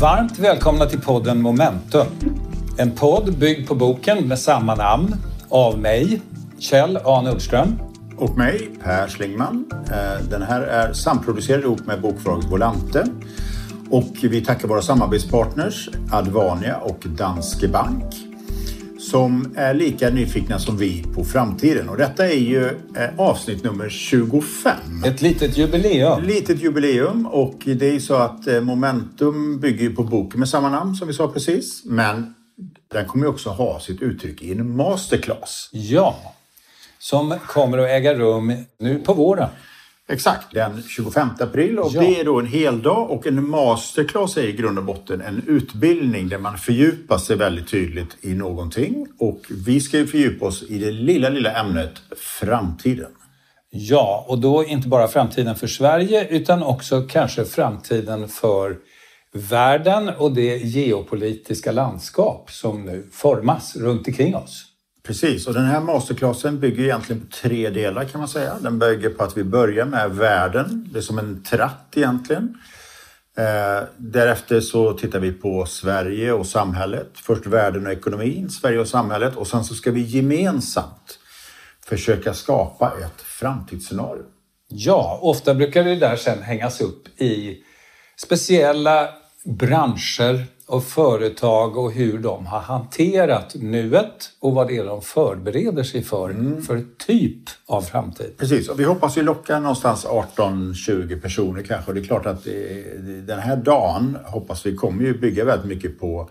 Varmt välkomna till podden Momentum. En podd byggd på boken med samma namn av mig, Kjell A. Nordström. Och mig, Per Slingman. Eh, den här är samproducerad ihop med bokförlaget Volante. Och vi tackar våra samarbetspartners Advania och Danske Bank som är lika nyfikna som vi på framtiden. Och detta är ju eh, avsnitt nummer 25. Ett litet jubileum. Ett litet jubileum och det är ju så att eh, Momentum bygger på boken med samma namn som vi sa precis. Men den kommer ju också ha sitt uttryck i en masterclass. Ja, som kommer att äga rum nu på våren. Exakt, den 25 april och Ja. det är då en hel dag och en masterclass är i grund och botten en utbildning där man fördjupar sig väldigt tydligt i någonting och vi ska ju fördjupa oss i det lilla, lilla ämnet framtiden. Ja, och då inte bara framtiden för Sverige utan också kanske framtiden för världen och det geopolitiska landskap som nu formas runt omkring oss. Precis, och den här masterclassen bygger egentligen på tre delar kan man säga. Den bygger på att vi börjar med världen, det är som en tratt egentligen. Eh, därefter så tittar vi på Sverige och samhället. Först världen och ekonomin, Sverige och samhället och sen så ska vi gemensamt försöka skapa ett framtidsscenario. Ja, ofta brukar det där sen hängas upp i speciella branscher och företag och hur de har hanterat nuet och vad det är de förbereder sig för, för typ av framtid. Precis, och vi hoppas ju locka någonstans 18-20 personer kanske. Det är klart att det, den här dagen hoppas vi kommer ju bygga väldigt mycket på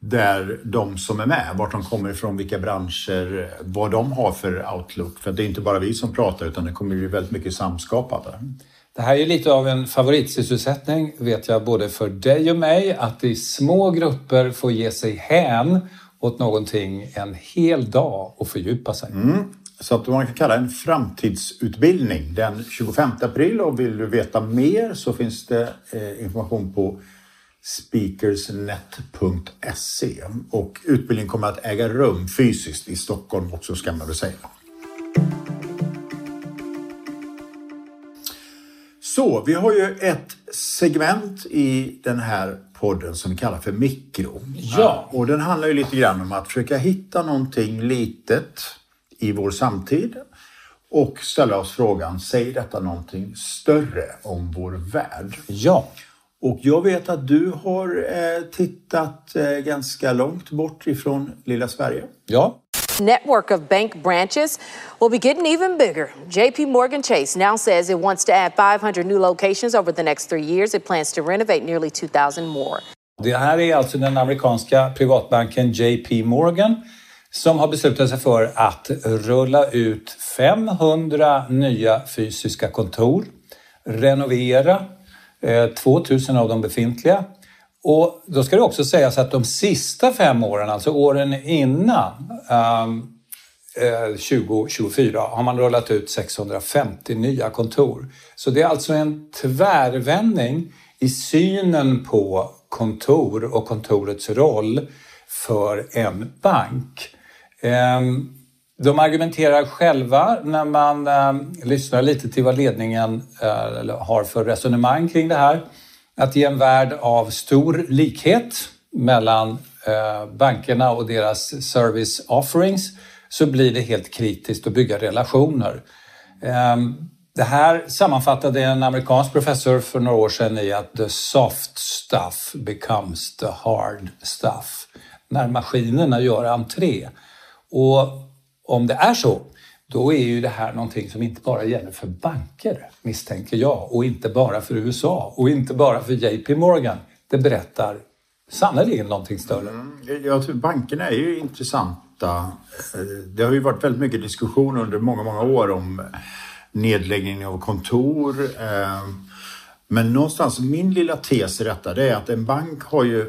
där de som är med, vart de kommer ifrån, vilka branscher, vad de har för outlook. För det är inte bara vi som pratar utan det kommer ju väldigt mycket samskapande. Det här är lite av en favoritsysselsättning, vet jag, både för dig och mig, att i små grupper få ge sig hän åt någonting en hel dag och fördjupa sig. Mm. Så att man kan kalla en framtidsutbildning den 25 april och vill du veta mer så finns det eh, information på speakersnet.se och utbildningen kommer att äga rum fysiskt i Stockholm också ska man väl säga. Så, vi har ju ett segment i den här podden som vi kallar för mikro. Ja. Och den handlar ju lite grann om att försöka hitta någonting litet i vår samtid och ställa oss frågan, säger detta någonting större om vår värld? Ja, Och jag vet att du har eh, tittat eh, ganska långt bort ifrån lilla Sverige. ja network of bank branches will be getting even bigger. JP Morgan Chase now says it wants to add 500 new locations over the next three years. It plans to renovate nearly 2,000 more. Det här är alltså den amerikanska privatbanken JP Morgan som har beslutat sig för att rulla ut 500 nya fysiska kontor, renovera eh, 2000 av de befintliga. Och då ska det också sägas att de sista fem åren, alltså åren innan ehm, eh, 2024 har man rullat ut 650 nya kontor. Så det är alltså en tvärvändning i synen på kontor och kontorets roll för en bank. Ehm, de argumenterar själva när man eh, lyssnar lite till vad ledningen eh, har för resonemang kring det här. Att i en värld av stor likhet mellan eh, bankerna och deras service offerings så blir det helt kritiskt att bygga relationer. Ehm, det här sammanfattade en amerikansk professor för några år sedan i att the soft stuff becomes the hard stuff. När maskinerna gör entré. Och om det är så, då är ju det här någonting som inte bara gäller för banker, misstänker jag, och inte bara för USA och inte bara för JP Morgan. Det berättar sannerligen någonting större. Jag tror bankerna är ju intressanta. Eh, Det har ju varit väldigt mycket diskussion under många, många år om nedläggning av kontor. eh, Men någonstans, min lilla tes i detta, det är att en bank har ju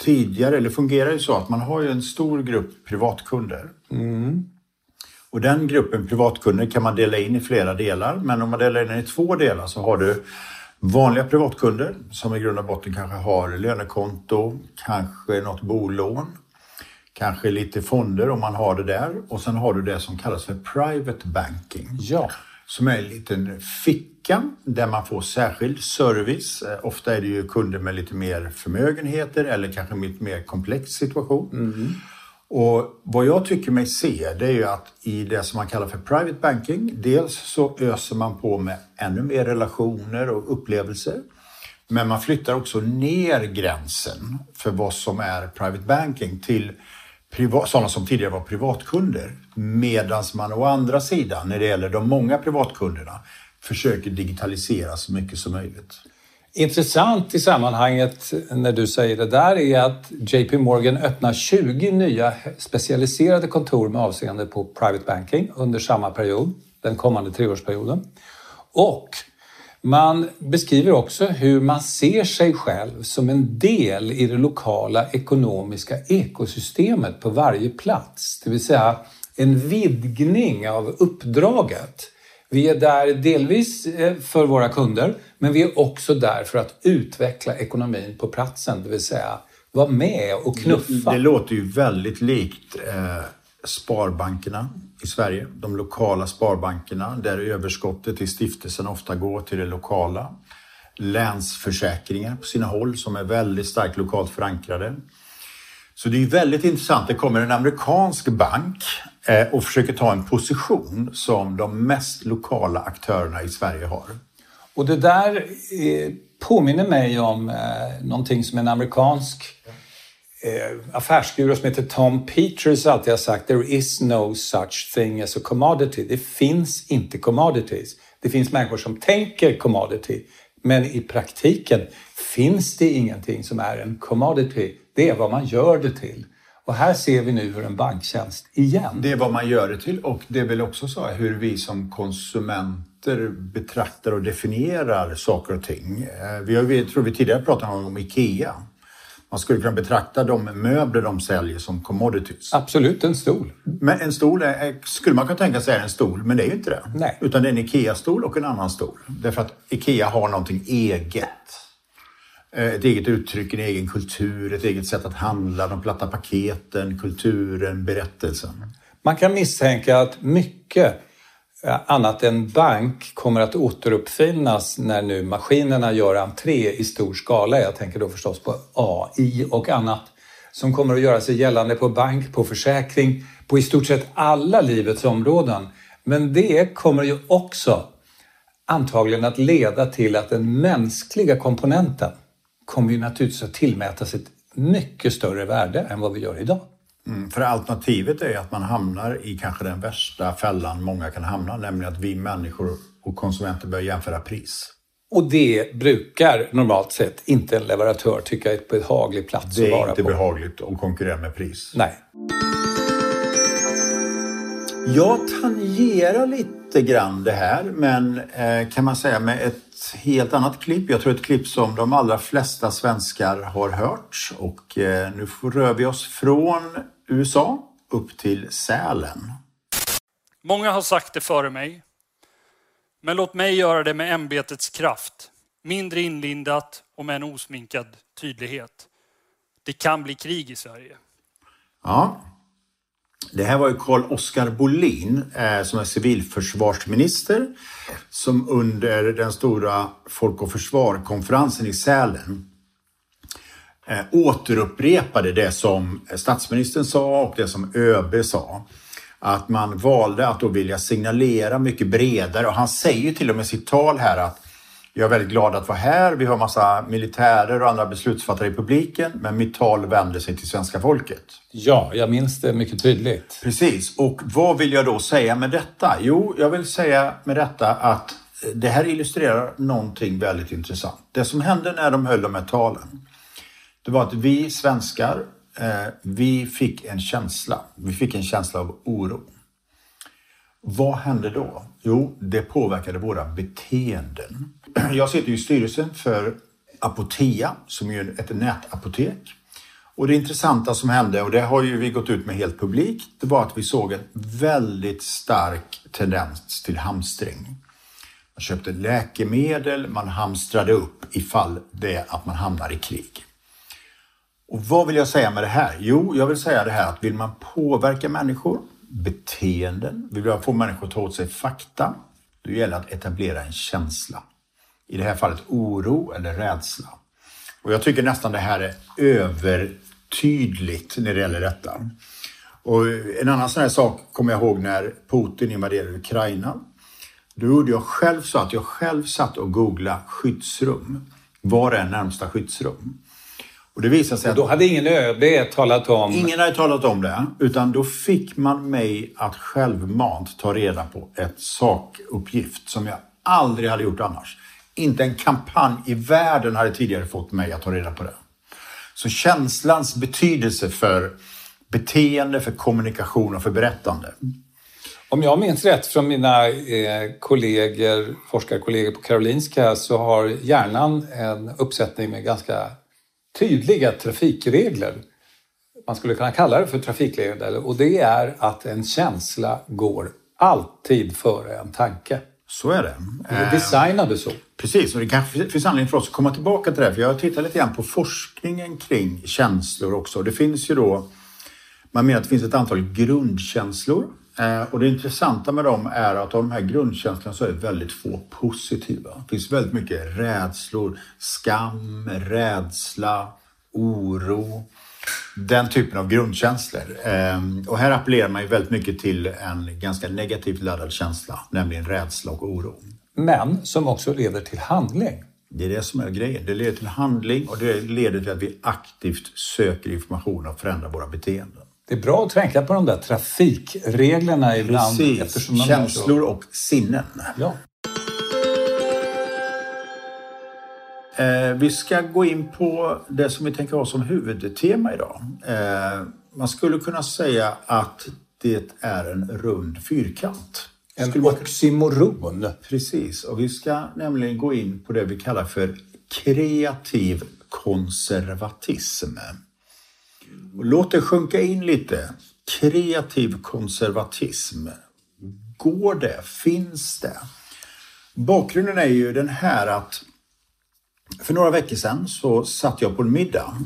tidigare, eller fungerar ju så att man har ju en stor grupp privatkunder. Och den gruppen privatkunder kan man dela in i flera delar. Men om man delar in den i två delar så har du vanliga privatkunder som i grund och botten kanske har lönekonto, kanske något bolån, kanske lite fonder om man har det där. Och sen har du det som kallas för private banking. Ja, som är en liten ficka där man får särskild service. Eh, ofta är det ju kunder med lite mer förmögenheter eller kanske en lite mer komplex situation. Mm. Och vad jag tycker mig se det är ju att i det som man kallar för private banking, dels så öser man på med ännu mer relationer och upplevelser. Men man flyttar också ner gränsen för vad som är private banking till privat, sådana som tidigare var privatkunder. Medan man å andra sidan, när det gäller de många privatkunderna, försöker digitalisera så mycket som möjligt. Intressant i sammanhanget när du säger det där är att JP Morgan öppnar 20 nya specialiserade kontor med avseende på private banking under samma period, den kommande treårsperioden. Och man beskriver också hur man ser sig själv som en del i det lokala ekonomiska ekosystemet på varje plats. Det vill säga en vidgning av uppdraget. Vi är där delvis eh, för våra kunder, men vi är också där för att utveckla ekonomin på platsen, det vill säga vara med och knuffa. Det, det låter ju väldigt likt eh, sparbankerna i Sverige. De lokala sparbankerna där överskottet i stiftelsen ofta går till det lokala. Länsförsäkringar på sina håll som är väldigt starkt lokalt förankrade. Så det är väldigt intressant. Det kommer en amerikansk bank Eh, och försöker ta en position som de mest lokala aktörerna i Sverige har. Och det där eh, påminner mig om eh, någonting som en amerikansk eh, affärsguru som heter Tom Peters alltid har sagt “There is no such thing as a commodity”. Det finns inte commodities. Det finns människor som tänker commodity, men i praktiken finns det ingenting som är en commodity. Det är vad man gör det till. Och här ser vi nu hur en banktjänst igen. Det är vad man gör det till och det är väl också så hur vi som konsumenter betraktar och definierar saker och ting. Eh, vi har, vi tror vi tidigare pratat om IKEA. Man skulle kunna betrakta de möbler de säljer som commodities. Absolut, en stol. Men en stol är, skulle man kunna tänka sig är en stol, men det är ju inte det. Nej. Utan det är en IKEA-stol och en annan stol. Därför att IKEA har någonting eget. Eh, ett eget uttryck, en egen kultur, ett eget sätt att handla, de platta paketen, kulturen, berättelsen. Man kan misstänka att mycket eh, annat än bank kommer att återuppfinnas när nu maskinerna gör entré i stor skala. Jag tänker då förstås på AI och annat som kommer att göra sig gällande på bank, på försäkring, på i stort sett alla livets områden. Men det kommer ju också antagligen att leda till att den mänskliga komponenten kommer ju naturligtvis att tillmätas ett mycket större värde än vad vi gör idag. Mm, för alternativet är att man hamnar i kanske den värsta fällan många kan hamna, nämligen att vi människor och konsumenter börjar jämföra pris. Och det brukar normalt sett inte en leverantör tycka är ett behaglig plats att vara på. Det är inte behagligt att konkurrera med pris. Nej. Jag tangerar lite grann det här, men eh, kan man säga med ett helt annat klipp. Jag tror ett klipp som de allra flesta svenskar har hört. Och eh, nu rör vi oss från USA upp till Sälen. Många har sagt det före mig. Men låt mig göra det med ämbetets kraft. Mindre inlindat och med en osminkad tydlighet. Det kan bli krig i Sverige. Ja, det här var ju Carl Oskar Bolin eh, som är civilförsvarsminister som under den stora Folk och Försvar-konferensen i Sälen eh, återupprepade det som statsministern sa och det som ÖB sa. Att man valde att då vilja signalera mycket bredare och han säger till och med i sitt tal här att jag är väldigt glad att vara här. Vi har massa militärer och andra beslutsfattare i publiken, men mitt tal vänder sig till svenska folket. Ja, jag minns det mycket tydligt. Precis. Och vad vill jag då säga med detta? Jo, jag vill säga med detta att det här illustrerar någonting väldigt intressant. Det som hände när de höll de här talen, det var att vi svenskar, eh, vi fick en känsla. Vi fick en känsla av oro. Vad hände då? Jo, det påverkade våra beteenden. Jag sitter i styrelsen för Apotea som är ett nätapotek. Och det intressanta som hände, och det har ju vi gått ut med helt publikt, det var att vi såg en väldigt stark tendens till hamstring. Man köpte läkemedel, man hamstrade upp ifall det att man hamnar i krig. Och vad vill jag säga med det här? Jo, jag vill säga det här att vill man påverka människor, beteenden, vill man få människor att ta åt sig fakta, då gäller det att etablera en känsla. I det här fallet oro eller rädsla. Och jag tycker nästan det här är övertydligt när det gäller detta. Och en annan sån här sak kommer jag ihåg när Putin invaderade Ukraina. Då gjorde jag själv så att jag själv satt och googlade skyddsrum. Var är närmsta skyddsrum? Och det visade sig att... då hade ingen ÖB talat om... Ingen hade talat om det. Utan då fick man mig att självmant ta reda på ett sakuppgift som jag aldrig hade gjort annars. Inte en kampanj i världen hade tidigare fått mig att ta reda på det. Så känslans betydelse för beteende, för kommunikation och för berättande. Om jag minns rätt från mina eh, kollegor, forskarkollegor på Karolinska så har hjärnan en uppsättning med ganska tydliga trafikregler. Man skulle kunna kalla det för trafikregler och det är att en känsla går alltid före en tanke. Så är det. Det är designade så. Precis, och det kanske finns anledning för oss att komma tillbaka till det. För jag har tittat lite grann på forskningen kring känslor också. Det finns ju då, man menar att det finns ett antal grundkänslor. Eh, och det intressanta med dem är att av de här grundkänslorna så är det väldigt få positiva. Det finns väldigt mycket rädslor, skam, rädsla, oro. Den typen av grundkänslor. Eh, och här appellerar man ju väldigt mycket till en ganska negativt laddad känsla, nämligen rädsla och oro. Men som också leder till handling. Det är det som är grejen. Det leder till handling och det leder till att vi aktivt söker information och förändrar våra beteenden. Det är bra att tänka på de där trafikreglerna ibland. Precis. Känslor och sinnen. Ja. Eh, vi ska gå in på det som vi tänker ha som huvudtema idag. Eh, man skulle kunna säga att det är en rund fyrkant. En oxymoron. Precis, och vi ska nämligen gå in på det vi kallar för kreativ konservatism. Låt det sjunka in lite. Kreativ konservatism. Går det? Finns det? Bakgrunden är ju den här att för några veckor sedan så satt jag på en middag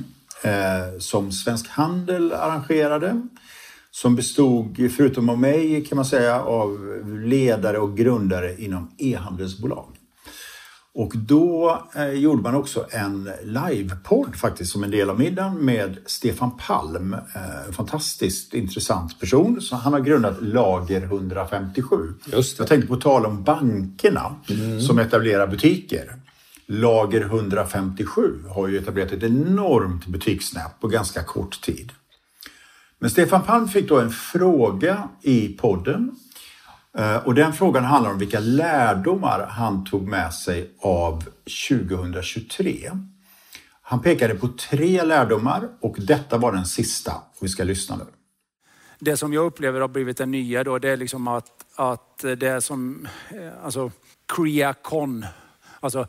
eh, som Svensk Handel arrangerade. Som bestod, förutom av mig kan man säga, av ledare och grundare inom e-handelsbolag. Och då eh, gjorde man också en livepodd faktiskt som en del av middagen med Stefan Palm. Eh, fantastiskt intressant person. Så han har grundat Lager 157. Just det. Jag tänkte på tal om bankerna mm. som etablerar butiker. Lager 157 har ju etablerat ett enormt butiksnät på ganska kort tid. Men Stefan Palm fick då en fråga i podden eh, och den frågan handlar om vilka lärdomar han tog med sig av 2023. Han pekade på tre lärdomar och detta var den sista. Vi ska lyssna nu. Det som jag upplever har blivit det nya då, det är liksom att, att det är som, eh, alltså creacon. Alltså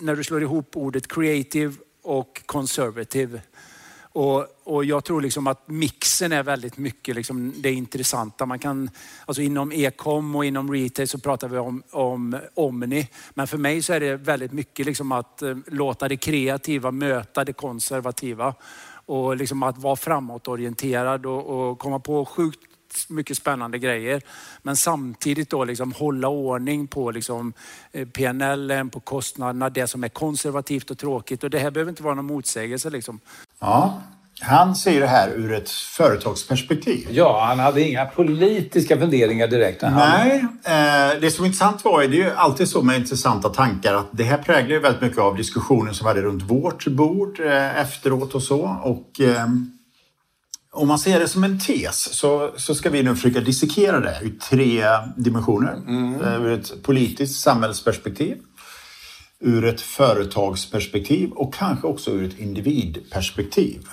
när du slår ihop ordet creative och conservative och, och jag tror liksom att mixen är väldigt mycket liksom det intressanta. Man kan, alltså inom e-com och inom retail så pratar vi om, om Omni. Men för mig så är det väldigt mycket liksom att eh, låta det kreativa möta det konservativa. Och liksom att vara framåtorienterad och, och komma på sjukt mycket spännande grejer. Men samtidigt då liksom hålla ordning på liksom eh, PNL, på kostnaderna, det som är konservativt och tråkigt. Och det här behöver inte vara någon motsägelse. Liksom. Ja, han ser det här ur ett företagsperspektiv. Ja, han hade inga politiska funderingar direkt. När han... Nej, eh, det som är intressant var ju, det är ju alltid så med intressanta tankar att det här präglar ju väldigt mycket av diskussionen som hade runt vårt bord eh, efteråt och så. Och eh, om man ser det som en tes så, så ska vi nu försöka dissekera det ur tre dimensioner. Mm. Eh, ur ett politiskt samhällsperspektiv, ur ett företagsperspektiv och kanske också ur ett individperspektiv.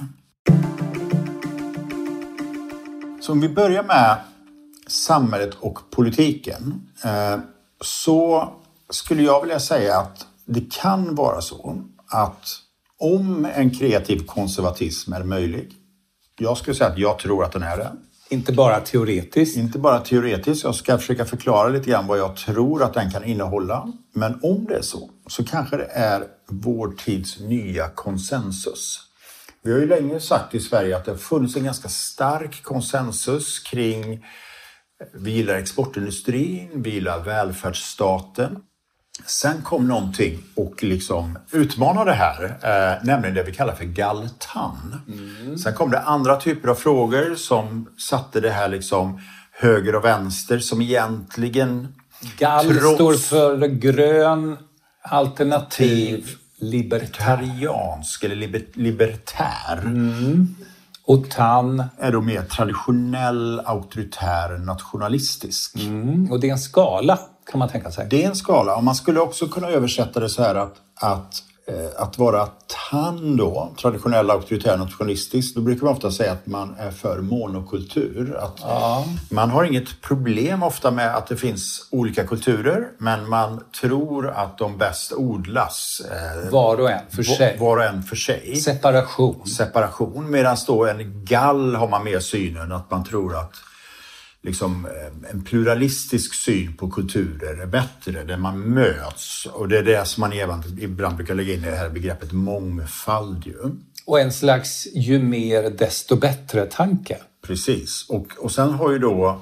Så om vi börjar med samhället och politiken eh, så skulle jag vilja säga att det kan vara så att om en kreativ konservatism är möjlig jag skulle säga att jag tror att den är det. Inte bara teoretiskt? Inte bara teoretiskt. Jag ska försöka förklara lite grann vad jag tror att den kan innehålla. Men om det är så, så kanske det är vår tids nya konsensus. Vi har ju länge sagt i Sverige att det har funnits en ganska stark konsensus kring Vi gillar exportindustrin, vi gillar välfärdsstaten. Sen kom någonting och liksom utmanade det här, eh, nämligen det vi kallar för galtan. Mm. Sen kom det andra typer av frågor som satte det här liksom höger och vänster som egentligen... Gall trots... står för grön alternativ libertariansk eller liber, libertär. Mm. Och TAN? Är då mer traditionell, auktoritär, nationalistisk. Mm. Och det är en skala kan man tänka sig? Det är en skala. Och man skulle också kunna översätta det så här att, att Eh, att vara TAN då, traditionell auktoritär nationalistisk, då brukar man ofta säga att man är för monokultur. Att ja. Man har inget problem ofta med att det finns olika kulturer, men man tror att de bäst odlas. Eh, var och en för sig. Var och en för sig. Separation. Separation. Medan då en gall har man mer synen att man tror att liksom, en pluralistisk syn på kulturer är bättre, där man möts. Och det är det som man ibland brukar lägga in i det här begreppet mångfald. Ju. Och en slags ju mer desto bättre-tanke. Precis. Och, och sen har ju då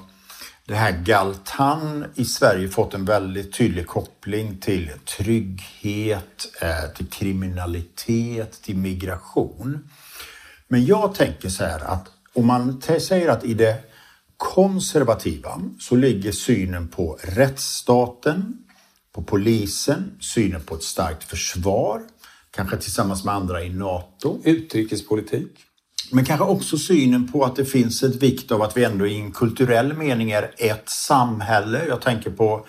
det här Galtan i Sverige fått en väldigt tydlig koppling till trygghet, eh, till kriminalitet, till migration. Men jag tänker så här att om man säger att i det konservativa så ligger synen på rättsstaten, på polisen, synen på ett starkt försvar, kanske tillsammans med andra i NATO. Utrikespolitik. Men kanske också synen på att det finns ett vikt av att vi ändå i en kulturell mening är ett samhälle. Jag tänker på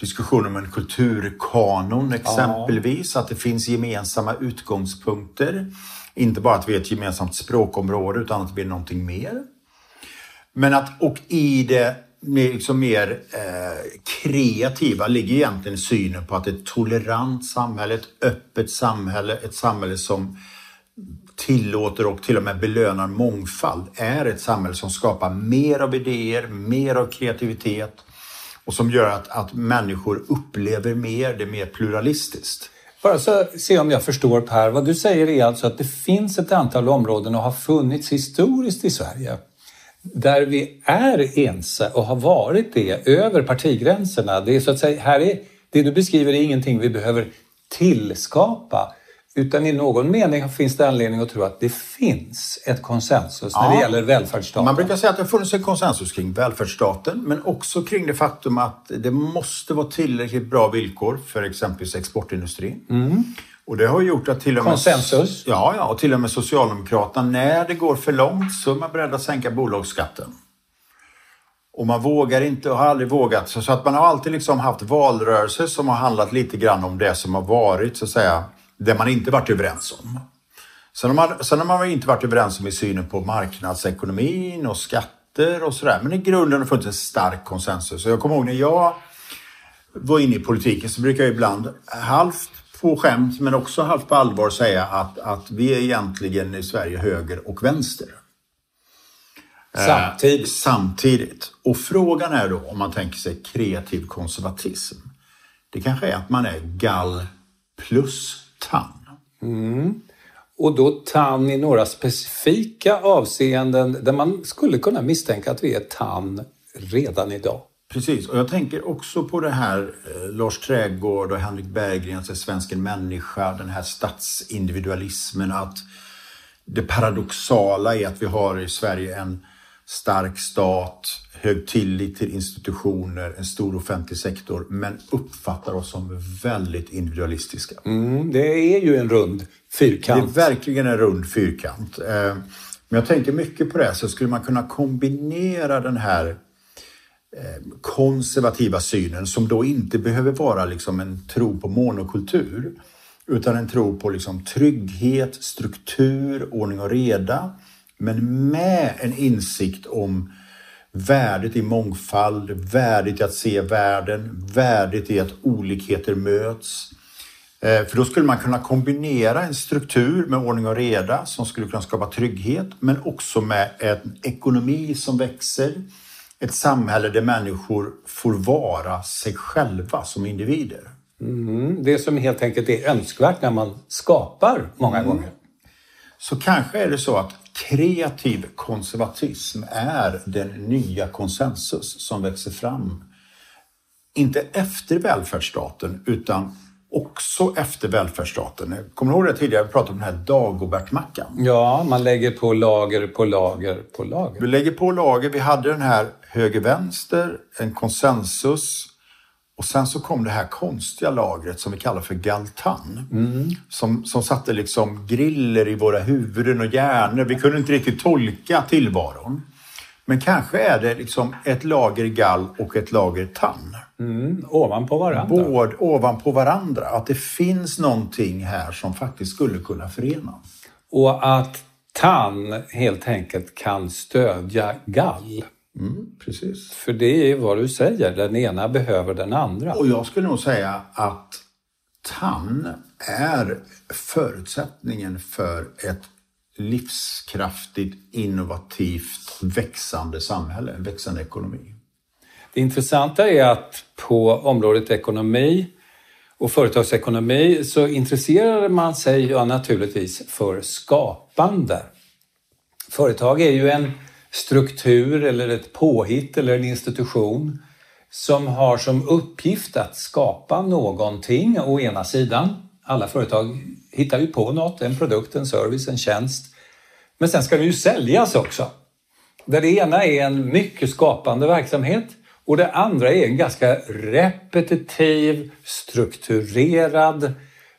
diskussionen om en kulturkanon exempelvis, ja. att det finns gemensamma utgångspunkter. Inte bara att vi är ett gemensamt språkområde utan att vi är någonting mer. Men att, och i det liksom mer eh, kreativa ligger egentligen synen på att ett tolerant samhälle, ett öppet samhälle, ett samhälle som tillåter och till och med belönar mångfald är ett samhälle som skapar mer av idéer, mer av kreativitet och som gör att, att människor upplever mer, det är mer pluralistiskt. Bara så se om jag förstår Per, vad du säger är alltså att det finns ett antal områden och har funnits historiskt i Sverige där vi är ense och har varit det över partigränserna. Det är så att säga, här är, det du beskriver är ingenting vi behöver tillskapa utan i någon mening finns det anledning att tro att det finns ett konsensus ja. när det gäller välfärdsstaten. Man brukar säga att det har funnits en konsensus kring välfärdsstaten men också kring det faktum att det måste vara tillräckligt bra villkor för exempelvis exportindustrin. Mm. Och det har gjort att till och med... Konsensus? Ja, ja, och till och med Socialdemokraterna, när det går för långt så är man beredd att sänka bolagsskatten. Och man vågar inte och har aldrig vågat. Så att man har alltid liksom haft valrörelser som har handlat lite grann om det som har varit, så att säga, det man inte varit överens om. Sen har man, sen har man inte varit överens om i synen på marknadsekonomin och skatter och sådär. Men i grunden har det funnits en stark konsensus. Och jag kommer ihåg när jag var inne i politiken så brukar jag ibland halvt på skämt men också halvt på allvar säga att, att vi är egentligen i Sverige höger och vänster. Eh, samtidigt. Eh, samtidigt. Och frågan är då om man tänker sig kreativ konservatism. Det kanske är att man är gall plus tann. Mm. Och då tann i några specifika avseenden där man skulle kunna misstänka att vi är tann redan idag. Precis, och jag tänker också på det här eh, Lars Trädgård och Henrik Berggren, alltså Svensken människa, den här statsindividualismen, att det paradoxala är att vi har i Sverige en stark stat, hög tillit till institutioner, en stor offentlig sektor, men uppfattar oss som väldigt individualistiska. Mm, det är ju en rund fyrkant. Det är verkligen en rund fyrkant. Eh, men jag tänker mycket på det, så skulle man kunna kombinera den här konservativa synen som då inte behöver vara liksom en tro på monokultur utan en tro på liksom trygghet, struktur, ordning och reda men med en insikt om värdet i mångfald, värdet i att se världen, värdet i att olikheter möts. Eh, för då skulle man kunna kombinera en struktur med ordning och reda som skulle kunna skapa trygghet men också med en ekonomi som växer, ett samhälle där människor får vara sig själva som individer. Mm, det som helt enkelt är önskvärt när man skapar många mm. gånger. Så kanske är det så att kreativ konservatism är den nya konsensus som växer fram. Inte efter välfärdsstaten utan också efter välfärdsstaten. Kommer du ihåg det tidigare? Vi pratade om den här Dagobert-mackan. Ja, man lägger på lager på lager på lager. Vi lägger på lager. Vi hade den här höger-vänster, en konsensus och sen så kom det här konstiga lagret som vi kallar för galtan. Mm. Som, som satte liksom griller i våra huvuden och hjärnor. Vi kunde inte riktigt tolka tillvaron. Men kanske är det liksom ett lager gall och ett lager tann. Mm, ovanpå varandra. Båd ovanpå varandra. Att det finns någonting här som faktiskt skulle kunna förena. Och att tann helt enkelt kan stödja gall. Mm, precis. För det är vad du säger, den ena behöver den andra. Och jag skulle nog säga att tann är förutsättningen för ett livskraftigt, innovativt, växande samhälle, växande ekonomi. Det intressanta är att på området ekonomi och företagsekonomi så intresserar man sig ja, naturligtvis för skapande. Företag är ju en struktur eller ett påhitt eller en institution som har som uppgift att skapa någonting å ena sidan. Alla företag hittar ju på något, en produkt, en service, en tjänst. Men sen ska det ju säljas också. Där det ena är en mycket skapande verksamhet och det andra är en ganska repetitiv, strukturerad,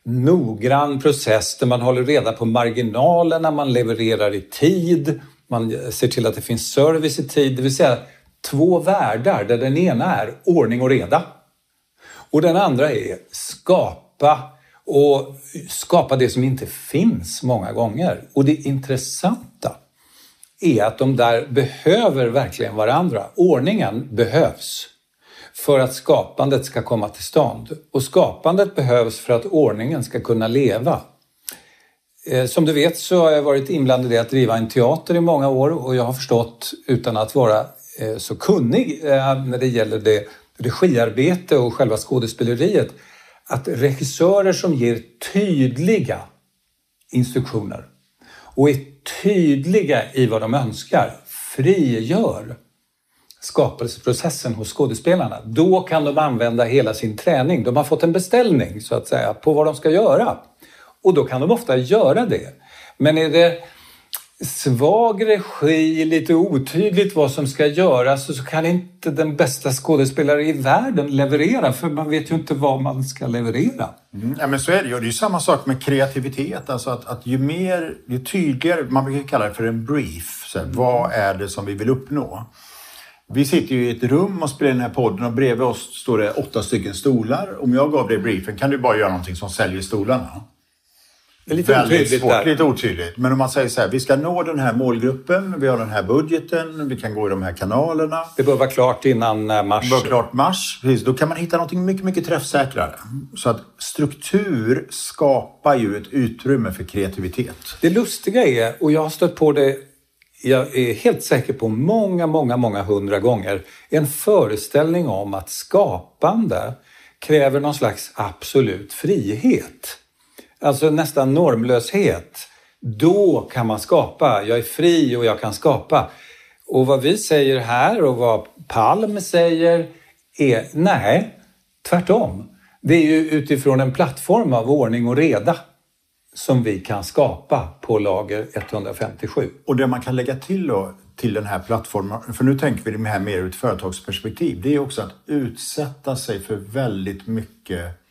noggrann process där man håller reda på marginalerna, man levererar i tid, man ser till att det finns service i tid, det vill säga två världar där den ena är ordning och reda och den andra är skapa och skapa det som inte finns många gånger. Och det intressanta är att de där behöver verkligen varandra. Ordningen behövs för att skapandet ska komma till stånd. Och skapandet behövs för att ordningen ska kunna leva. Eh, som du vet så har jag varit inblandad i att driva en teater i många år och jag har förstått, utan att vara eh, så kunnig eh, när det gäller det regiarbete och själva skådespeleriet, att regissörer som ger tydliga instruktioner och är tydliga i vad de önskar frigör skapelseprocessen hos skådespelarna. Då kan de använda hela sin träning. De har fått en beställning så att säga på vad de ska göra. Och då kan de ofta göra det. Men är det svag regi, lite otydligt vad som ska göras och så kan inte den bästa skådespelare i världen leverera för man vet ju inte vad man ska leverera. Mm, ja, men så är det ju. Det är ju samma sak med kreativitet. Alltså att, att ju mer, ju tydligare, man brukar kalla det för en brief. Så här, vad är det som vi vill uppnå? Vi sitter ju i ett rum och spelar den här podden och bredvid oss står det åtta stycken stolar. Om jag gav dig briefen kan du bara göra någonting som säljer stolarna. Det är lite Väldigt otydligt svårt, där. lite otydligt. Men om man säger så här, vi ska nå den här målgruppen, vi har den här budgeten, vi kan gå i de här kanalerna. Det bör vara klart innan eh, mars. Det var klart mars. Precis, då kan man hitta något mycket, mycket träffsäkrare. Så att struktur skapar ju ett utrymme för kreativitet. Det lustiga är, och jag har stött på det jag är helt säker på många, många, många hundra gånger, en föreställning om att skapande kräver någon slags absolut frihet. Alltså nästan normlöshet. Då kan man skapa. Jag är fri och jag kan skapa. Och vad vi säger här och vad Palm säger är nej, tvärtom. Det är ju utifrån en plattform av ordning och reda som vi kan skapa på lager 157. Och det man kan lägga till då, till den här plattformen, för nu tänker vi det här mer ur ett företagsperspektiv, det är också att utsätta sig för väldigt mycket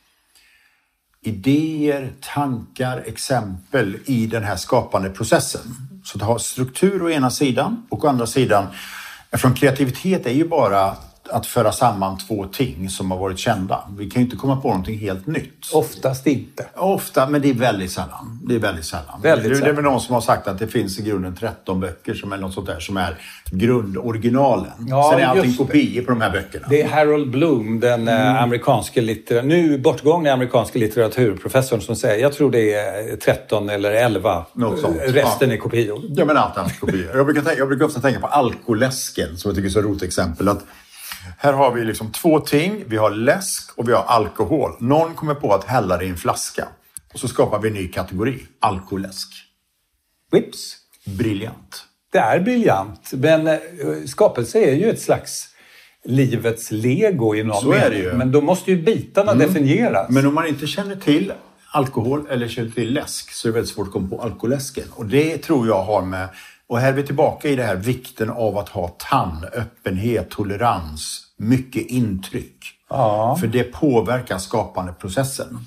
idéer, tankar, exempel i den här skapande processen. Så att ha struktur å ena sidan och å andra sidan, eftersom kreativitet är ju bara att föra samman två ting som har varit kända. Vi kan ju inte komma på någonting helt nytt. Oftast inte. Ofta, men det är väldigt sällan. Det är väldigt sällan. Väldigt det, det är sällan. väl någon som har sagt att det finns i grunden 13 böcker som är något sånt där som är grundoriginalen. Ja, Sen är allting kopior på de här böckerna. Det är Harold Bloom, den mm. amerikanske litteratur, nu bortgångne amerikanske litteraturprofessorn som säger, jag tror det är 13 eller 11. Något sånt. Resten Ja. är kopior. Ja, men allt annat kopior. Jag brukar, jag brukar ofta tänka på alkoläsken som jag tycker är så roligt exempel. Att här har vi liksom två ting. Vi har läsk och vi har alkohol. Någon kommer på att hälla det i en flaska. Och så skapar vi en ny kategori. Alkoläsk. Vips! briljant. Det är briljant, men eh, skapelse är ju ett slags livets lego i någon Så är det mening. ju. Mm. Men då måste ju bitarna definieras. Men om man inte känner till alkohol eller känner till läsk så är det väldigt svårt att komma på alkoläsken. Och det tror jag har med, och här är vi tillbaka i det här vikten av att ha tann, öppenhet, tolerans, mycket intryck. Ja. För det påverkar skapandeprocessen.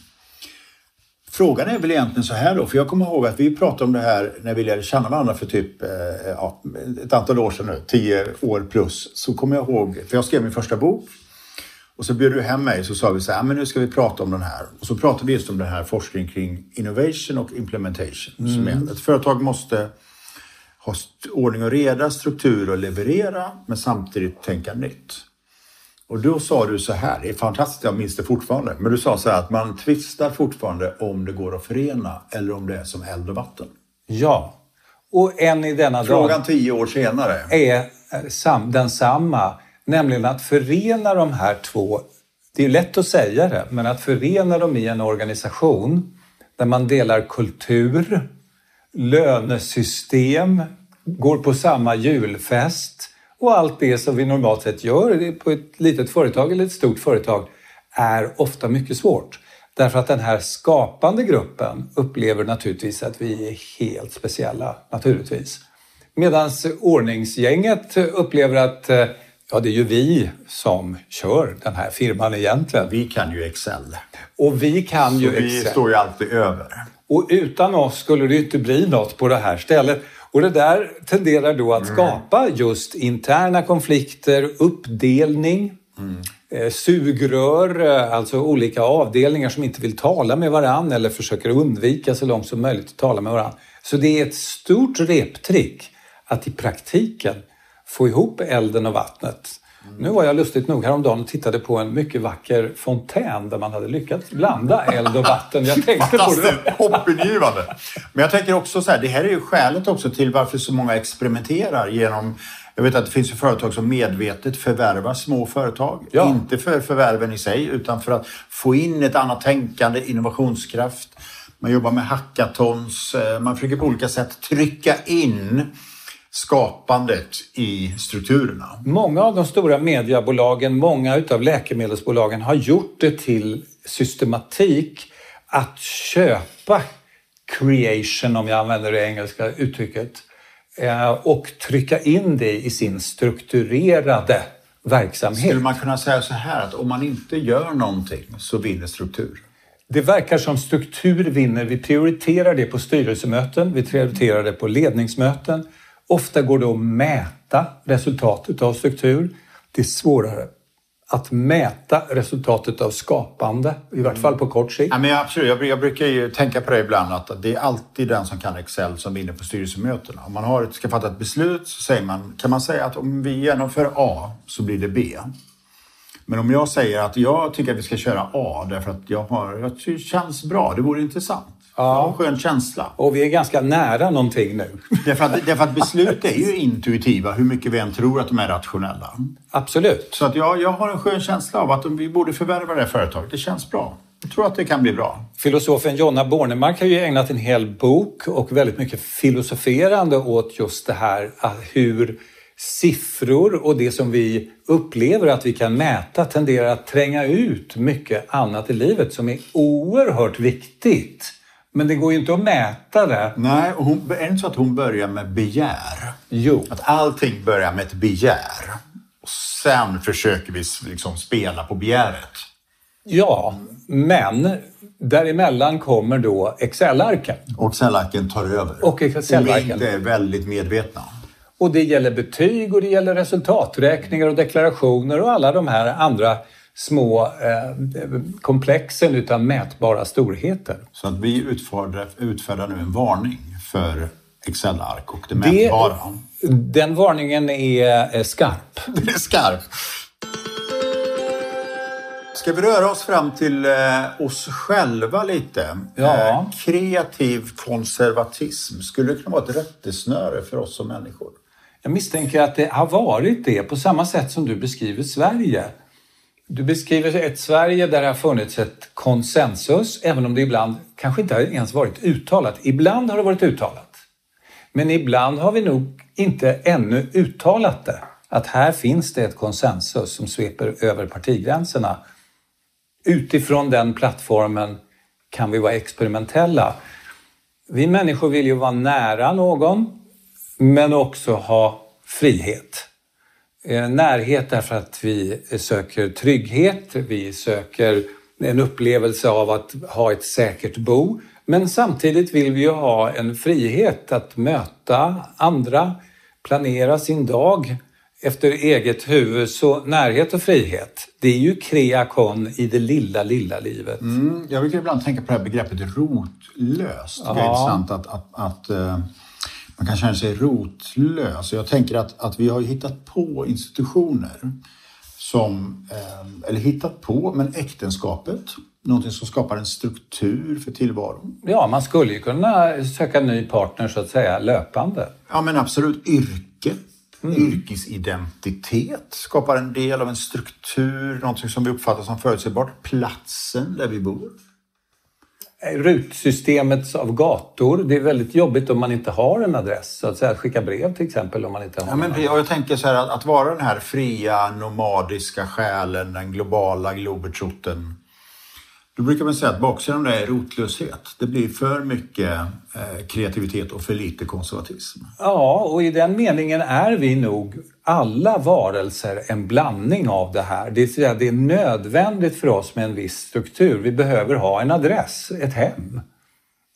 Frågan är väl egentligen så här då, för jag kommer ihåg att vi pratade om det här när vi lärde känna varandra för typ eh, ja, ett antal år sedan nu, tio år plus. Så kommer jag ihåg, för jag skrev min första bok och så bjöd du hem mig så sa vi så här, men nu ska vi prata om den här. Och så pratade vi just om den här forskningen kring innovation och implementation. Som är, ett företag måste ha ordning och reda, struktur och leverera, men samtidigt tänka nytt. Och då sa du så här, det är fantastiskt, jag minns det fortfarande, men du sa så här att man tvistar fortfarande om det går att förena eller om det är som eld och vatten. Ja. Och än i denna Frågan dag tio år senare. är sam, densamma. Nämligen att förena de här två, det är lätt att säga det, men att förena dem i en organisation där man delar kultur, lönesystem, går på samma julfest och allt det som vi normalt sett gör på ett litet företag eller ett stort företag är ofta mycket svårt. Därför att den här skapande gruppen upplever naturligtvis att vi är helt speciella, naturligtvis. Medan ordningsgänget upplever att eh, ja, det är ju vi som kör den här firman egentligen. Vi kan ju Excel. Och vi kan ju Så vi Excel. står ju alltid över. Och utan oss skulle det inte bli något på det här stället. Och det där tenderar då att skapa just interna konflikter, uppdelning, eh, sugrör, eh, alltså olika avdelningar som inte vill tala med varann eller försöker undvika så långt som möjligt att tala med varann. Så det är ett stort reptrick att i praktiken få ihop elden och vattnet. Nu var jag lustigt nog häromdagen och tittade på en mycket vacker fontän där man hade lyckats blanda eld och vatten. Jag tänkte på det. hoppingivande. Men jag tänker också så här, det här är ju skälet också till varför så många experimenterar genom jag vet att det finns ju företag som medvetet förvärvar små företag. Ja. Inte för förvärven i sig utan för att få in ett annat tänkande, innovationskraft. Man jobbar med hackathons, eh, man försöker på olika sätt trycka in skapandet i strukturerna. Många av de stora mediebolagen, många utav läkemedelsbolagen har gjort det till systematik att köpa creation, om jag använder det engelska uttrycket, eh, och trycka in det i sin strukturerade verksamhet. Skulle man kunna säga så här att om man inte gör någonting så vinner struktur? Det verkar som struktur vinner. Vi prioriterar det på styrelsemöten, vi prioriterar det på ledningsmöten. Ofta går det att mäta resultatet av struktur. Det är svårare att mäta resultatet av skapande, i vart fall på kort sikt. Ja, men absolut. Jag, jag brukar ju tänka på det ibland att det är alltid den som kan Excel som vinner på styrelsemötena. Om man har, ett- ska fatta ett beslut så säger man, kan man säga att om vi genomför A så blir det B. Men om jag säger att jag tycker att vi ska köra A därför att jag har, jag tycker det känns bra, det vore intressant. Har en skön känsla. Och vi är ganska nära någonting nu. Därför att, därför att beslut är ju intuitiva, hur mycket vi än tror att de är rationella. Absolut. Så att jag, jag har en skön känsla av att vi borde förvärva det här företaget. Det känns bra. Jag tror att det kan bli bra. Filosofen Jonna Bornemark har ju ägnat en hel bok och väldigt mycket filosoferande åt just det här hur siffror och det som vi upplever att vi kan mäta tenderar att tränga ut mycket annat i livet som är oerhört viktigt. Men det går ju inte att mäta det. Nej, och hon, är det inte så att hon börjar med begär? Jo, Att allting börjar med ett begär. Och sen försöker vi liksom spela på begäret. ja, men däremellan kommer då Excel-arken. Och Excel-arken tar över. Och Excel-arken. Om vi inte är väldigt medvetna. Och det gäller betyg och det gäller resultaträkningar och deklarationer och alla de här andra små eh, komplexen utav mätbara storheter. Så att vi utfärdar, utfärdar nu en varning för Excel-ark och det Det, mätbara. den varningen är eh, skarp. Det är skarpt. Ska vi röra oss fram till eh, oss själva lite? Ja. Eh, kreativ konservatism, skulle det kunna vara ett rättesnöre för oss som människor? Jag misstänker att det har varit det på samma sätt som du beskriver Sverige. Du beskriver ett Sverige där det har funnits ett konsensus, även om det ibland kanske inte har ens varit uttalat. Ibland har det varit uttalat. Men ibland har vi nog inte ännu uttalat det. Att här finns det ett konsensus som sveper över partigränserna. Utifrån den plattformen kan vi vara experimentella. Vi människor vill ju vara nära någon, men också ha frihet. Eh, närhet därför att vi söker trygghet, vi söker en upplevelse av att ha ett säkert bo. Men samtidigt vill vi ju ha en frihet att möta andra, planera sin dag efter eget huvud. Så närhet och frihet, det är ju kreakon i det lilla, lilla livet. Mm, jag brukar ibland tänka på det här begreppet rotlöst. Det är Ja. intressant att, att, att eh, man kan känna sig rotlös. Jag tänker att, att vi har hittat på institutioner som, eh, eller hittat på, men äktenskapet, någonting som skapar en struktur för tillvaron. Ja, man skulle ju kunna söka ny partner så att säga löpande. Ja men absolut, yrke, yrkesidentitet skapar en del av en struktur, någonting som vi uppfattar som förutsägbart. Platsen där vi bor. Rutsystemet av gator, det är väldigt jobbigt om man inte har en adress. Så att säga, skicka brev till exempel om man inte har Ja, men, och jag tänker så här att, att vara den här fria, nomadiska själen, den globala globetrotten. Då brukar man säga att baksidan av det är rotlöshet. Det blir för mycket eh, kreativitet och för lite konservatism. Ja, och i den meningen är vi nog alla varelser en blandning av det här. Det, det är nödvändigt för oss med en viss struktur. Vi behöver ha en adress, ett hem.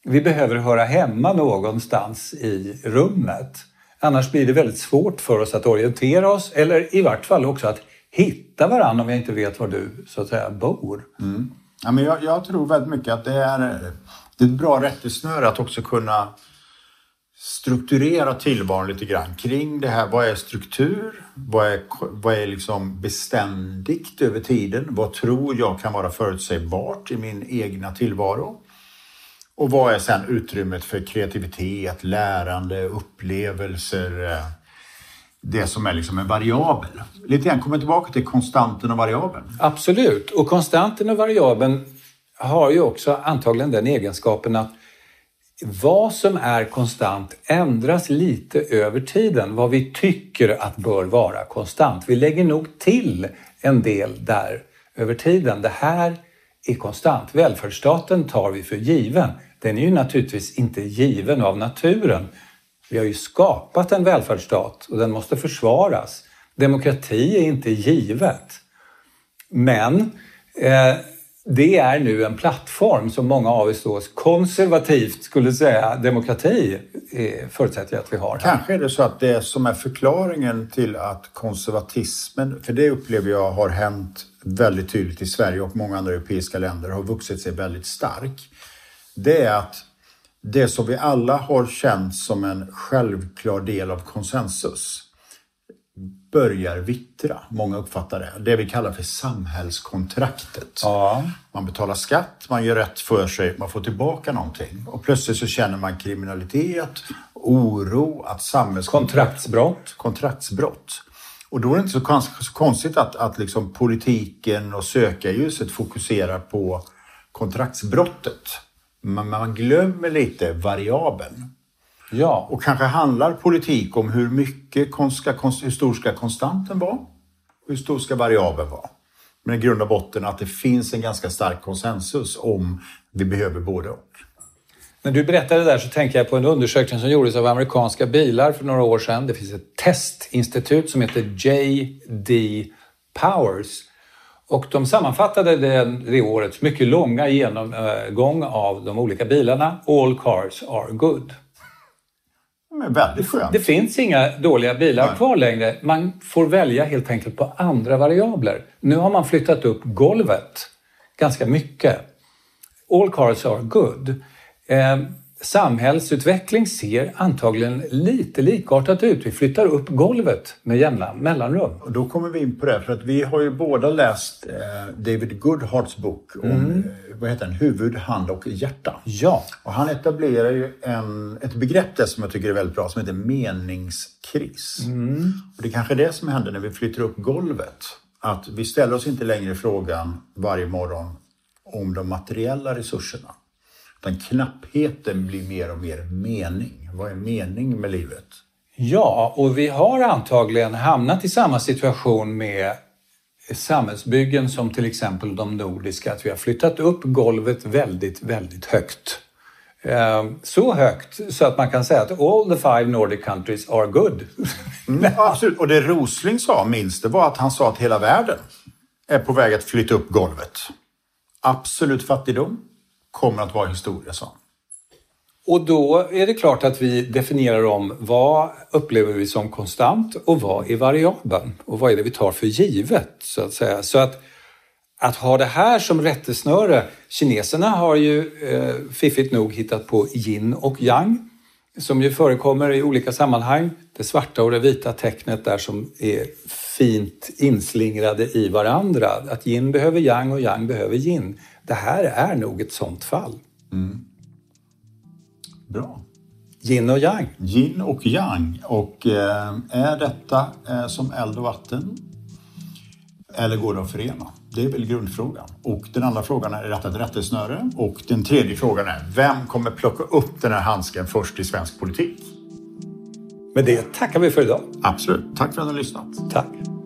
Vi behöver höra hemma någonstans i rummet. Annars blir det väldigt svårt för oss att orientera oss eller i vart fall också att hitta varandra om jag inte vet var du så att säga bor. Ja, men jag, jag tror väldigt mycket att det är, det är ett bra rättesnöre att också kunna strukturera tillvaron lite grann kring det här. Vad är struktur? Vad är, vad är liksom beständigt över tiden? Vad tror jag kan vara förutsägbart i min egna tillvaro? Och vad är sen utrymmet för kreativitet, lärande, upplevelser? Eh, det som är liksom en variabel. Lite grann kommer tillbaka till konstanten och variabeln. Absolut. Och konstanten och variabeln har ju också antagligen den egenskapen att vad som är konstant ändras lite över tiden. Vad vi tycker att bör vara konstant. Vi lägger nog till en del där över tiden. Det här är konstant. Välfärdsstaten tar vi för given. Den är ju naturligtvis inte given av naturen. Vi har ju skapat en välfärdsstat och den måste försvaras. Demokrati är inte givet. Men eh, det är nu en plattform som många av oss då konservativt skulle säga demokrati eh, förutsätter jag att vi har. här. Kanske är det så att det som är förklaringen till att konservatismen, för det upplever jag har hänt väldigt tydligt i Sverige och många andra europeiska länder, har vuxit sig väldigt stark. Det är att det som vi alla har känt som en självklar del av konsensus börjar vittra. Många uppfattar det. Det vi kallar för samhällskontraktet. Ja. Man betalar skatt, man gör rätt för sig, man får tillbaka någonting. Och plötsligt så känner man kriminalitet, oro, att samhällskontraktet Kontraktsbrott. Och då är det inte så konstigt att, att liksom politiken och sökarljuset fokuserar på kontraktsbrottet. Men man glömmer lite variabeln. Ja. Och kanske handlar politik om hur mycket kon- ska, kons- hur stor ska konstanten vara? Hur stor ska variabeln vara? Men i grund och botten att det finns en ganska stark konsensus om vi behöver både och. När du berättade där så tänker jag på en undersökning som gjordes av amerikanska bilar för några år sedan. Det finns ett testinstitut som heter J.D. Powers. Och de sammanfattade det, det årets mycket långa genomgång av de olika bilarna. All cars are good. Men väldigt skönt. Det finns inga dåliga bilar Nej. kvar längre. Man får välja helt enkelt på andra variabler. Nu har man flyttat upp golvet ganska mycket. All cars are good. Eh, samhällsutveckling ser antagligen lite likartat ut. Vi flyttar upp golvet med jämna mellanrum. Och då kommer vi in på det, för att vi har ju båda läst eh, David Goodharts bok om eh, vad heter den? huvud, hand och hjärta. Ja, Och han etablerar ju en, ett begrepp där som jag tycker är väldigt bra som heter meningskris. Och det är kanske är det som händer när vi flyttar upp golvet. Att vi ställer oss inte längre frågan varje morgon om de materiella resurserna. Den knappheten blir mer och mer mening. Vad är mening med livet? Ja, och vi har antagligen hamnat i samma situation med samhällsbyggen som till exempel de nordiska, att vi har flyttat upp golvet väldigt, väldigt högt. Ehm, så högt så att man kan säga att all the five Nordic countries are good. Mm, absolut, och det Rosling sa minst, det var att han sa att hela världen är på väg att flytta upp golvet. Absolut fattigdom kommer att vara historia, sa han. Och då är det klart att vi definierar om vad upplever vi som konstant och vad är variabeln och vad är det vi tar för givet så att säga. Så att, att ha det här som rättesnöre. Kineserna har ju eh, fiffigt nog hittat på yin och yang som ju förekommer i olika sammanhang. Det svarta och det vita tecknet där som är fint inslingrade i varandra. Att yin behöver yang och yang behöver yin. Det här är nog ett sånt fall. Mm. Bra. Yin och yang. Yin och yang. Och eh, är detta eh, som eld och vatten? Eller går det att förena? Det är väl grundfrågan. Och den andra frågan är, är detta ett rättesnöre? Och den tredje frågan är, vem kommer plocka upp den här handsken först i svensk politik? Med det tackar vi för idag. Absolut. Tack för att ni har lyssnat. Tack.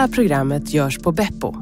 Här programmet görs på Beppo.